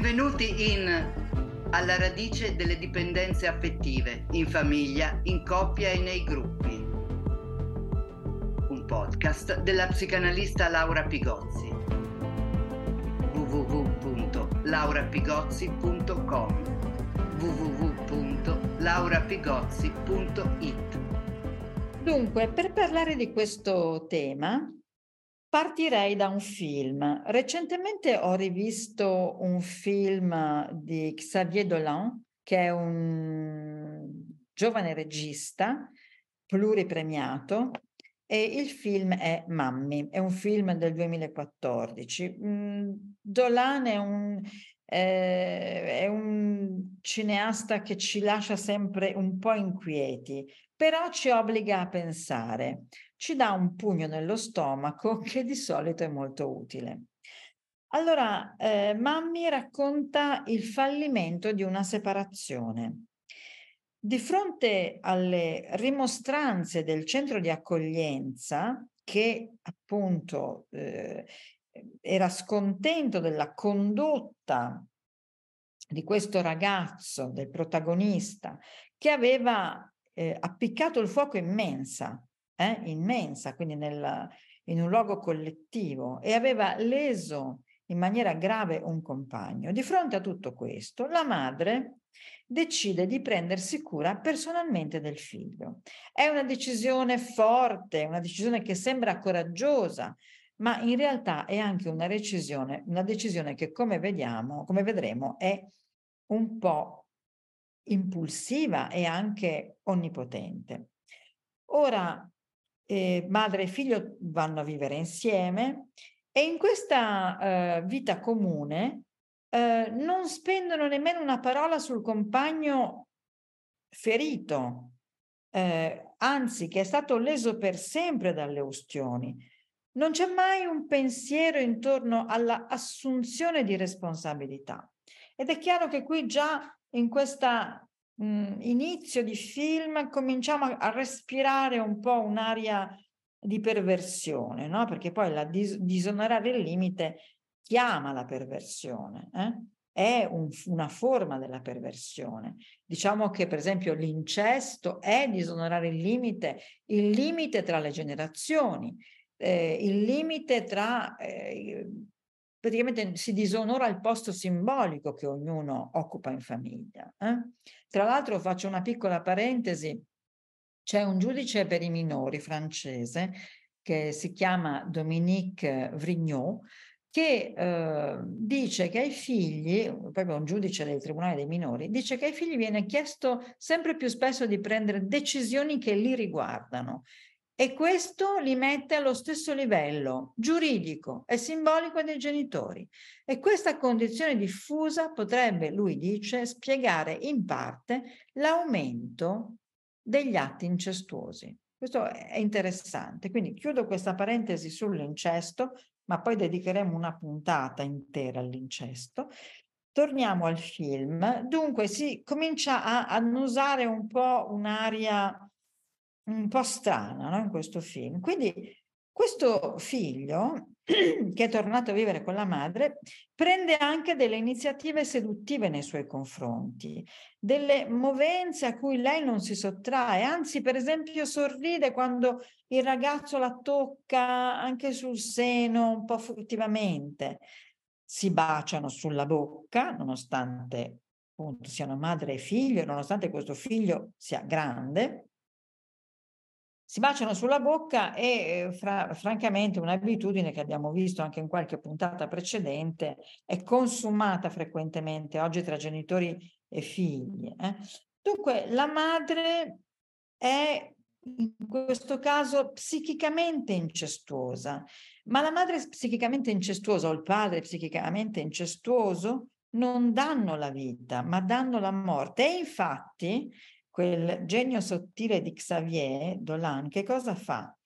Benvenuti in Alla radice delle dipendenze affettive, in famiglia, in coppia e nei gruppi. Un podcast della psicanalista Laura Pigozzi. www.laurapigozzi.com www.laurapigozzi.it Dunque, per parlare di questo tema, Partirei da un film. Recentemente ho rivisto un film di Xavier Dolan, che è un giovane regista pluripremiato, e il film è Mammi, è un film del 2014. Mm, Dolan è un, eh, è un cineasta che ci lascia sempre un po' inquieti, però ci obbliga a pensare ci dà un pugno nello stomaco che di solito è molto utile. Allora, eh, Mammi racconta il fallimento di una separazione. Di fronte alle rimostranze del centro di accoglienza, che appunto eh, era scontento della condotta di questo ragazzo, del protagonista, che aveva eh, appiccato il fuoco in mensa eh, immensa, quindi nel, in un luogo collettivo, e aveva leso in maniera grave un compagno. Di fronte a tutto questo, la madre decide di prendersi cura personalmente del figlio. È una decisione forte, una decisione che sembra coraggiosa, ma in realtà è anche una decisione, una decisione che come vediamo, come vedremo, è un po' impulsiva e anche onnipotente. Ora, eh, madre e figlio vanno a vivere insieme e in questa eh, vita comune eh, non spendono nemmeno una parola sul compagno ferito, eh, anzi che è stato leso per sempre dalle ustioni. Non c'è mai un pensiero intorno all'assunzione di responsabilità. Ed è chiaro che qui già in questa mhmm, inizio di film cominciamo a, respirare un po' un'aria di perversione, no? Perché poi la dis- disonorare il limite chiama la perversione, eh? è un, una forma della perversione. Diciamo che per esempio l'incesto è disonorare il limite, il limite tra le generazioni, eh, il limite tra eh, praticamente si disonora il posto simbolico che ognuno occupa in famiglia. Eh? Tra l'altro faccio una piccola parentesi, c'è un giudice per i minori francese che si chiama Dominique Vrignot, che eh, dice che ai figli, proprio un giudice del Tribunale dei minori, dice che ai figli viene chiesto sempre più spesso di prendere decisioni che li riguardano e questo li mette allo stesso livello giuridico e simbolico dei genitori. E questa condizione diffusa potrebbe, lui dice, spiegare in parte l'aumento degli atti incestuosi. Questo è interessante. Quindi chiudo questa parentesi sull'incesto, ma poi dedicheremo una puntata intera all'incesto. Torniamo al film. Dunque si comincia a annusare un po' un'aria un po' strana no? in questo film. Quindi questo figlio, che è tornato a vivere con la madre, prende anche delle iniziative seduttive nei suoi confronti, delle movenze a cui lei non si sottrae, anzi per esempio sorride quando il ragazzo la tocca anche sul seno un po' furtivamente. Si baciano sulla bocca, nonostante appunto siano madre e figlio, nonostante questo figlio sia grande, si baciano sulla bocca e fra, francamente un'abitudine che abbiamo visto anche in qualche puntata precedente è consumata frequentemente oggi tra genitori e figli. Eh. Dunque la madre è in questo caso psichicamente incestuosa, ma la madre psichicamente incestuosa o il padre psichicamente incestuoso non danno la vita, ma danno la morte. E infatti quel genio sottile di Xavier Dolan, che cosa fa?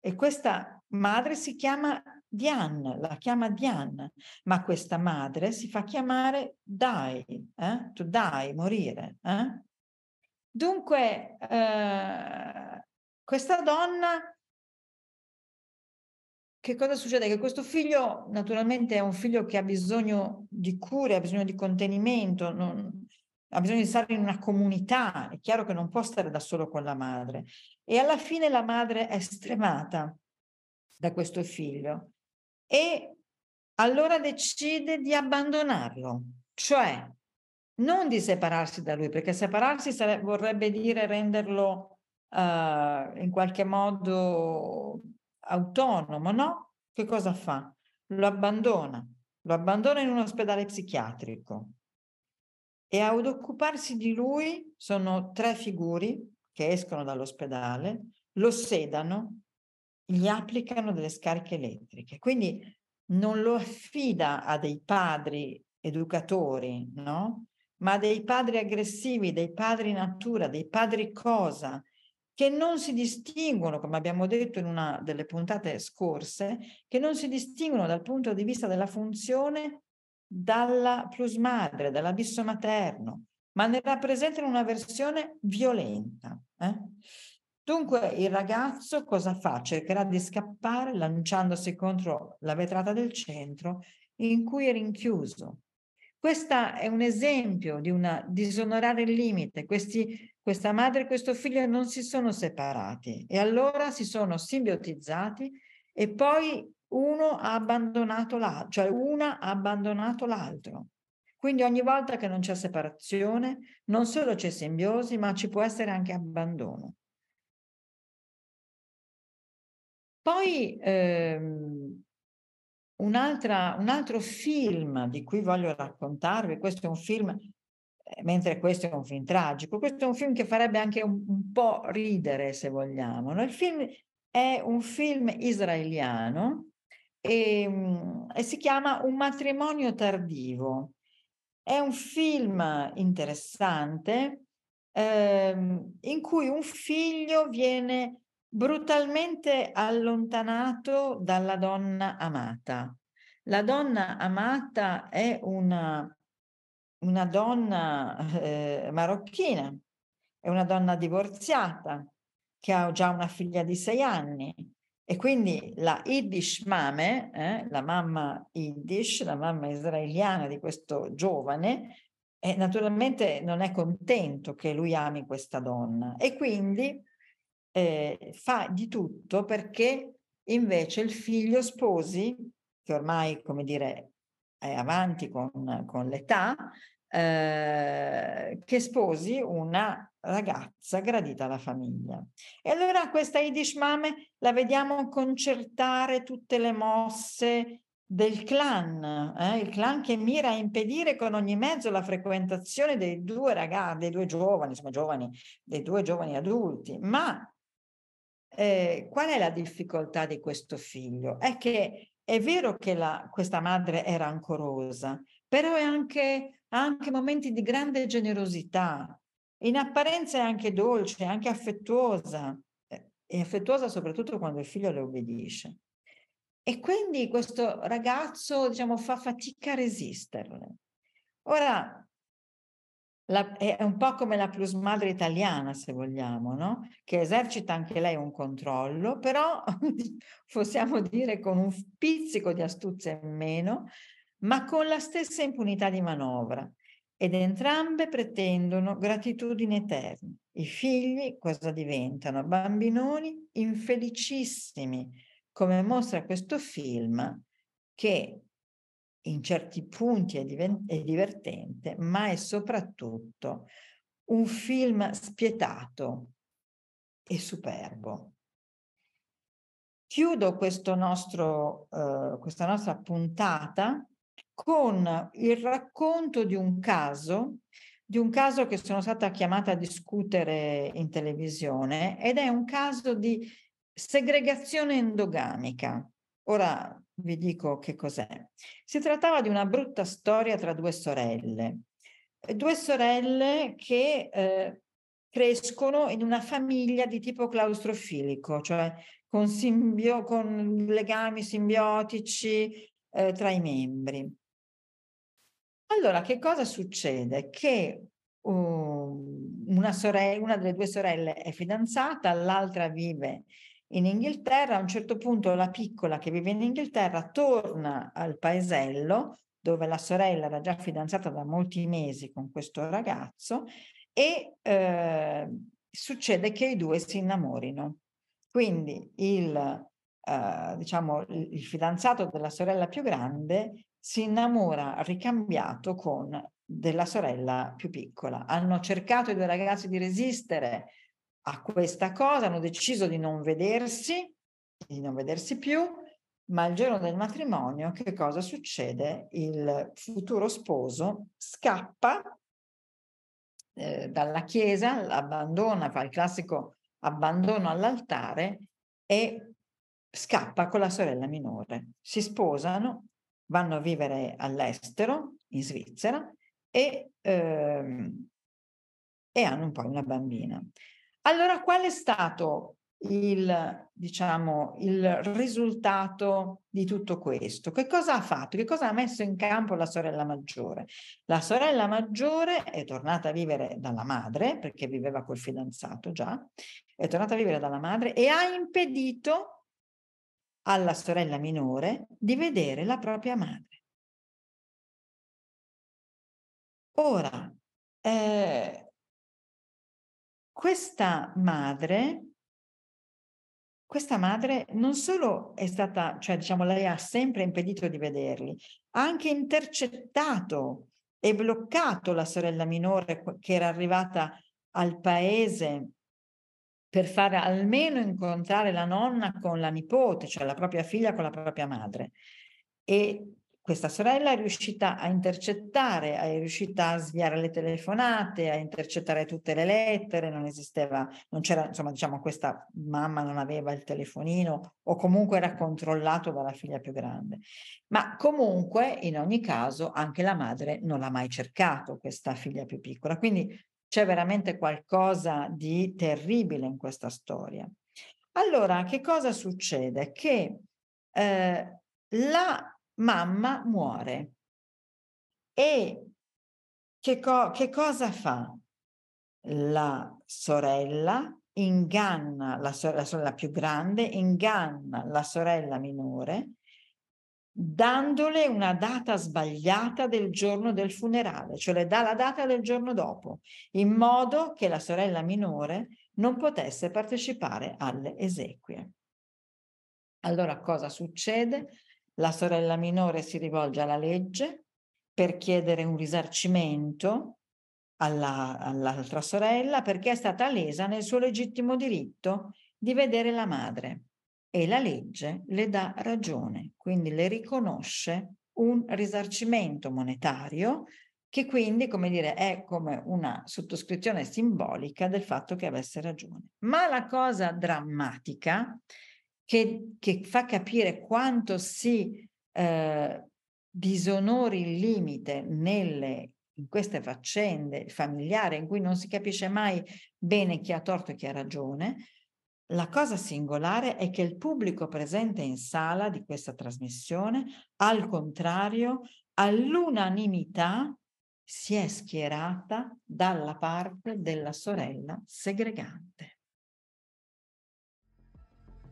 E questa madre si chiama Diane, la chiama Diane, ma questa madre si fa chiamare die, eh? to die, morire. Eh? Dunque, eh, questa donna che cosa succede? Che questo figlio naturalmente è un figlio che ha bisogno di cure, ha bisogno di contenimento, non, ha bisogno di stare in una comunità, è chiaro che non può stare da solo con la madre. E alla fine la madre è stremata da questo figlio e allora decide di abbandonarlo, cioè non di separarsi da lui, perché separarsi sarebbe, vorrebbe dire renderlo uh, in qualche modo autonomo, no? Che cosa fa? Lo abbandona, lo abbandona in un ospedale psichiatrico e ad occuparsi di lui sono tre figure che escono dall'ospedale, lo sedano, gli applicano delle scariche elettriche. Quindi non lo affida a dei padri educatori, no? Ma dei padri aggressivi, dei padri natura, dei padri cosa, che non si distinguono, come abbiamo detto in una delle puntate scorse, che non si distinguono dal punto di vista della funzione dalla plusmadre, dall'abisso materno, ma ne rappresentano una versione violenta. Eh? Dunque il ragazzo cosa fa? Cercherà di scappare lanciandosi contro la vetrata del centro in cui è rinchiuso. Questo è un esempio di una disonorare il limite. Questi, questa madre e questo figlio non si sono separati e allora si sono simbiotizzati e poi uno ha abbandonato l'altro, cioè una ha abbandonato l'altro. Quindi ogni volta che non c'è separazione, non solo c'è simbiosi, ma ci può essere anche abbandono. Poi ehm, un altro film di cui voglio raccontarvi, questo è un film, eh, mentre questo è un film tragico, questo è un film che farebbe anche un, un po' ridere se vogliamo. No? Il film è un film israeliano e, ehm, e si chiama Un matrimonio tardivo. È un film interessante ehm, in cui un figlio viene brutalmente allontanato dalla donna amata. La donna amata è una, una donna eh, marocchina, è una donna divorziata che ha già una figlia di sei anni e quindi la Yiddish Mame, eh, la mamma Yiddish, la mamma israeliana di questo giovane, eh, naturalmente non è contento che lui ami questa donna e quindi eh, fa di tutto perché invece il figlio sposi, che ormai, come dire, è avanti con, con l'età, eh, che sposi una ragazza gradita alla famiglia. E allora questa Yiddish Mame la vediamo concertare tutte le mosse del clan, eh? il clan che mira a impedire con ogni mezzo la frequentazione dei due ragazzi, dei due giovani, insomma giovani, dei due giovani adulti. Ma eh, qual è la difficoltà di questo figlio? È che è vero che la, questa madre era ancorosa, però è anche, ha anche momenti di grande generosità, in apparenza è anche dolce, anche affettuosa, eh, affettuosa soprattutto quando il figlio le obbedisce. E quindi questo ragazzo, diciamo, fa fatica a resisterle. Ora, la, è un po' come la plusmadre italiana, se vogliamo, no? Che esercita anche lei un controllo, però possiamo dire con un pizzico di astuzia in meno, ma con la stessa impunità di manovra ed entrambe pretendono gratitudine eterna. I figli cosa diventano? Bambinoni infelicissimi, come mostra questo film che in certi punti è, diven- è divertente, ma è soprattutto un film spietato e superbo. Chiudo nostro, uh, questa nostra puntata con il racconto di un caso, di un caso che sono stata chiamata a discutere in televisione ed è un caso di segregazione endogamica. Ora vi dico che cos'è. Si trattava di una brutta storia tra due sorelle, due sorelle che eh, crescono in una famiglia di tipo claustrofilico, cioè con, simbio- con legami simbiotici eh, tra i membri. Allora, che cosa succede? Che uh, una, sorella, una delle due sorelle è fidanzata, l'altra vive in Inghilterra, a un certo punto la piccola che vive in Inghilterra torna al paesello dove la sorella era già fidanzata da molti mesi con questo ragazzo e eh, succede che i due si innamorino. Quindi il, eh, diciamo, il fidanzato della sorella più grande si innamora ricambiato con della sorella più piccola. Hanno cercato i due ragazzi di resistere a questa cosa, hanno deciso di non vedersi, di non vedersi più, ma il giorno del matrimonio che cosa succede? Il futuro sposo scappa eh, dalla chiesa, abbandona, fa il classico abbandono all'altare e scappa con la sorella minore. Si sposano, vanno a vivere all'estero, in Svizzera, e, ehm, e hanno un po' una bambina. Allora, qual è stato il, diciamo, il risultato di tutto questo? Che cosa ha fatto? Che cosa ha messo in campo la sorella maggiore? La sorella maggiore è tornata a vivere dalla madre, perché viveva col fidanzato già, è tornata a vivere dalla madre e ha impedito alla sorella minore di vedere la propria madre. Ora, eh, questa madre, questa madre non solo è stata, cioè diciamo lei ha sempre impedito di vederli, ha anche intercettato e bloccato la sorella minore che era arrivata al paese per fare almeno incontrare la nonna con la nipote, cioè la propria figlia con la propria madre. E questa sorella è riuscita a intercettare, è riuscita a sviare le telefonate, a intercettare tutte le lettere, non esisteva, non c'era, insomma, diciamo, questa mamma non aveva il telefonino o comunque era controllato dalla figlia più grande. Ma comunque, in ogni caso, anche la madre non l'ha mai cercato, questa figlia più piccola. Quindi c'è veramente qualcosa di terribile in questa storia. Allora, che cosa succede? Che eh, la mamma muore. E che, co- che cosa fa? La sorella inganna la, sor- la sorella più grande, inganna la sorella minore dandole una data sbagliata del giorno del funerale, cioè le dà la data del giorno dopo, in modo che la sorella minore non potesse partecipare alle esequie. Allora cosa succede? La sorella minore si rivolge alla legge per chiedere un risarcimento alla, all'altra sorella perché è stata lesa nel suo legittimo diritto di vedere la madre e la legge le dà ragione, quindi le riconosce un risarcimento monetario che quindi, come dire, è come una sottoscrizione simbolica del fatto che avesse ragione. Ma la cosa drammatica che, che fa capire quanto si eh, disonori il limite nelle, in queste faccende familiari in cui non si capisce mai bene chi ha torto e chi ha ragione, la cosa singolare è che il pubblico presente in sala di questa trasmissione, al contrario, all'unanimità si è schierata dalla parte della sorella segregante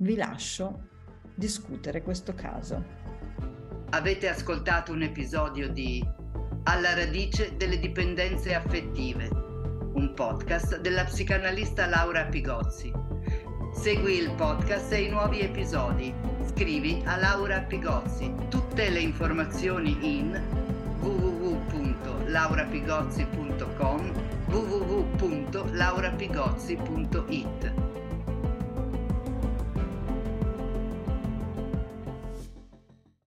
vi lascio discutere questo caso. Avete ascoltato un episodio di Alla radice delle dipendenze affettive, un podcast della psicanalista Laura Pigozzi. Segui il podcast e i nuovi episodi. Scrivi a Laura Pigozzi. Tutte le informazioni in www.laurapigozzi.com www.laurapigozzi.it